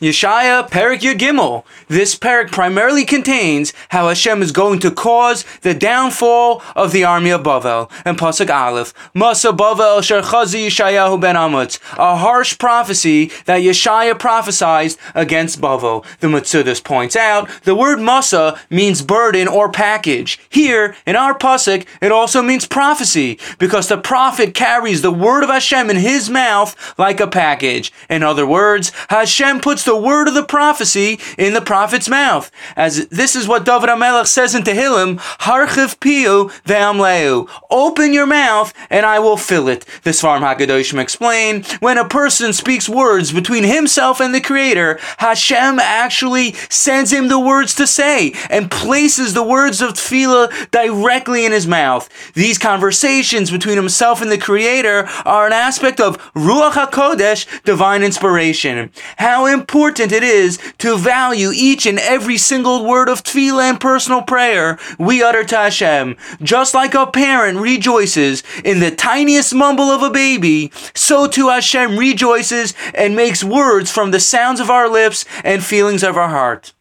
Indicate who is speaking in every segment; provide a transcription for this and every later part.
Speaker 1: Yeshaya Perek Yud Gimel. This perek primarily contains how Hashem is going to cause the downfall of the army of Bavel. And Pasuk Aleph, Masa Bavel Sher Chazi Yeshayahu ben Amutz, a harsh prophecy that Yeshaya prophesied against Bavel. The Metzudas points out the word Masa means burden or package. Here, in our Pasuk, it also means prophecy, because the prophet carries the word of Hashem in his mouth like a package. In other words, Hashem puts the word of the prophecy in the prophet's mouth. As this is what David HaMelech says in Tehillim, Harchiv piu ve'amleu. Open your mouth and I will fill it. The Sforim HaKadoshim explain, when a person speaks words between himself and the Creator, Hashem actually sends him the words to say and places the words of tefillah directly in his mouth. These conversations between himself and the Creator are an aspect of Ruach HaKodesh, divine inspiration. How important important it is to value each and every single word of tefillah and personal prayer we utter to Hashem. Just like a parent rejoices in the tiniest mumble of a baby, so too Hashem rejoices and makes words from the sounds of our lips and feelings of our heart.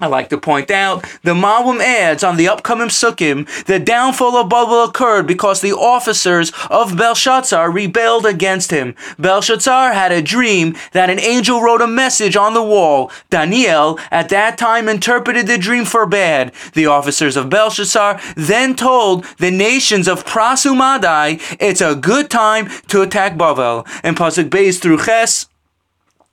Speaker 1: I like to point out, the Malbim adds on the upcoming Psukim, the downfall of Babel occurred because the officers of Belshazzar rebelled against him. Belshazzar had a dream that an angel wrote a message on the wall. Daniel, at that time, interpreted the dream for bad. The officers of Belshazzar then told the nations of Paras u'Madai it's a good time to attack Babel. And Pasuk Beis through Ches,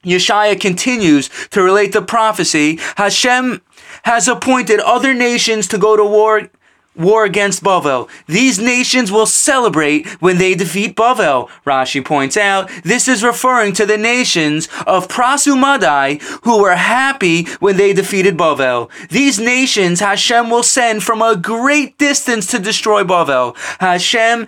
Speaker 1: Yeshaya continues to relate the prophecy. Hashem has appointed other nations to go to war war against Bavel. These nations will celebrate when they defeat Bavel. Rashi points out this is referring to the nations of Paras u'Madai who were happy when they defeated Bavel. These nations Hashem will send from a great distance to destroy Bavel. Hashem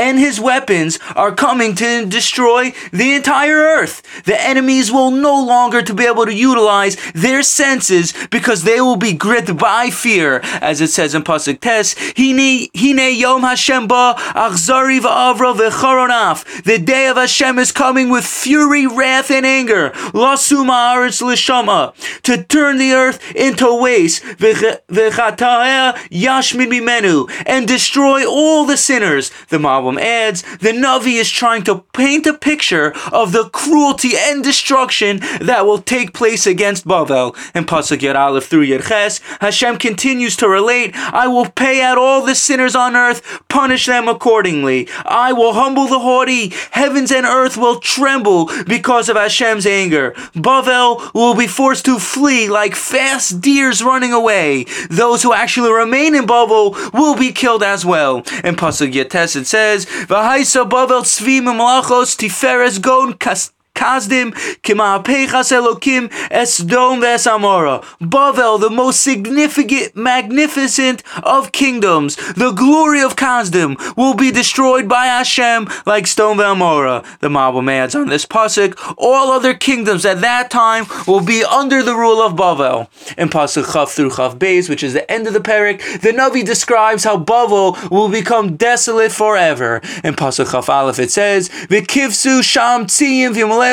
Speaker 1: and his weapons are coming to destroy the entire earth. The enemies will no longer to be able to utilize their senses because they will be gripped by fear, as it says in Pasuk Tes, Hine Yom Hashem ba achzari va'avra v'charonaf. The day of Hashem is coming with fury, wrath, and anger. Lasuma aretz l'shama. To turn the earth into waste. V'chata'eh yashmin mimenu. And destroy all the sinners. The Malbim adds, the Navi is trying to paint a picture of the cruelty and destruction that will take place against Bavel. And Pasuk Yud Aleph through Yud Ches, Hashem continues to relate, I will pay out all the sinners on earth, punish them accordingly. I will humble the haughty, heavens and earth will tremble because of Hashem's anger. Bavel will be forced to flee like fast deers running away. Those who actually remain in Bavel will be killed as well. And Pasuk Yud Tes it says, says, V'haisa bavel tzvi memlachos tiferes gon kas Kasdim, Kima'apechas Elokim, Esdom Vesamora. Bavel, the most significant, magnificent of kingdoms, the glory of Kasdim, will be destroyed by Hashem like Stone Velmora. The Malbim adds on this pasuk, all other kingdoms at that time will be under the rule of Bavel. In pasuk Chaf through Chaf Beis, which is the end of the perek, the Navi describes how Bavel will become desolate forever. In pasuk Chaf Aleph it says, V'kivsu sham tziyim v'yimale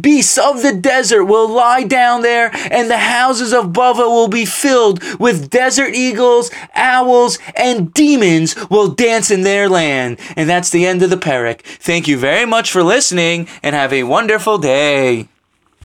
Speaker 1: Beasts of the desert will lie down there, and the houses of Bava will be filled with desert eagles, owls, and demons will dance in their land. And that's the end of the perek. Thank you very much for listening, and have a wonderful day.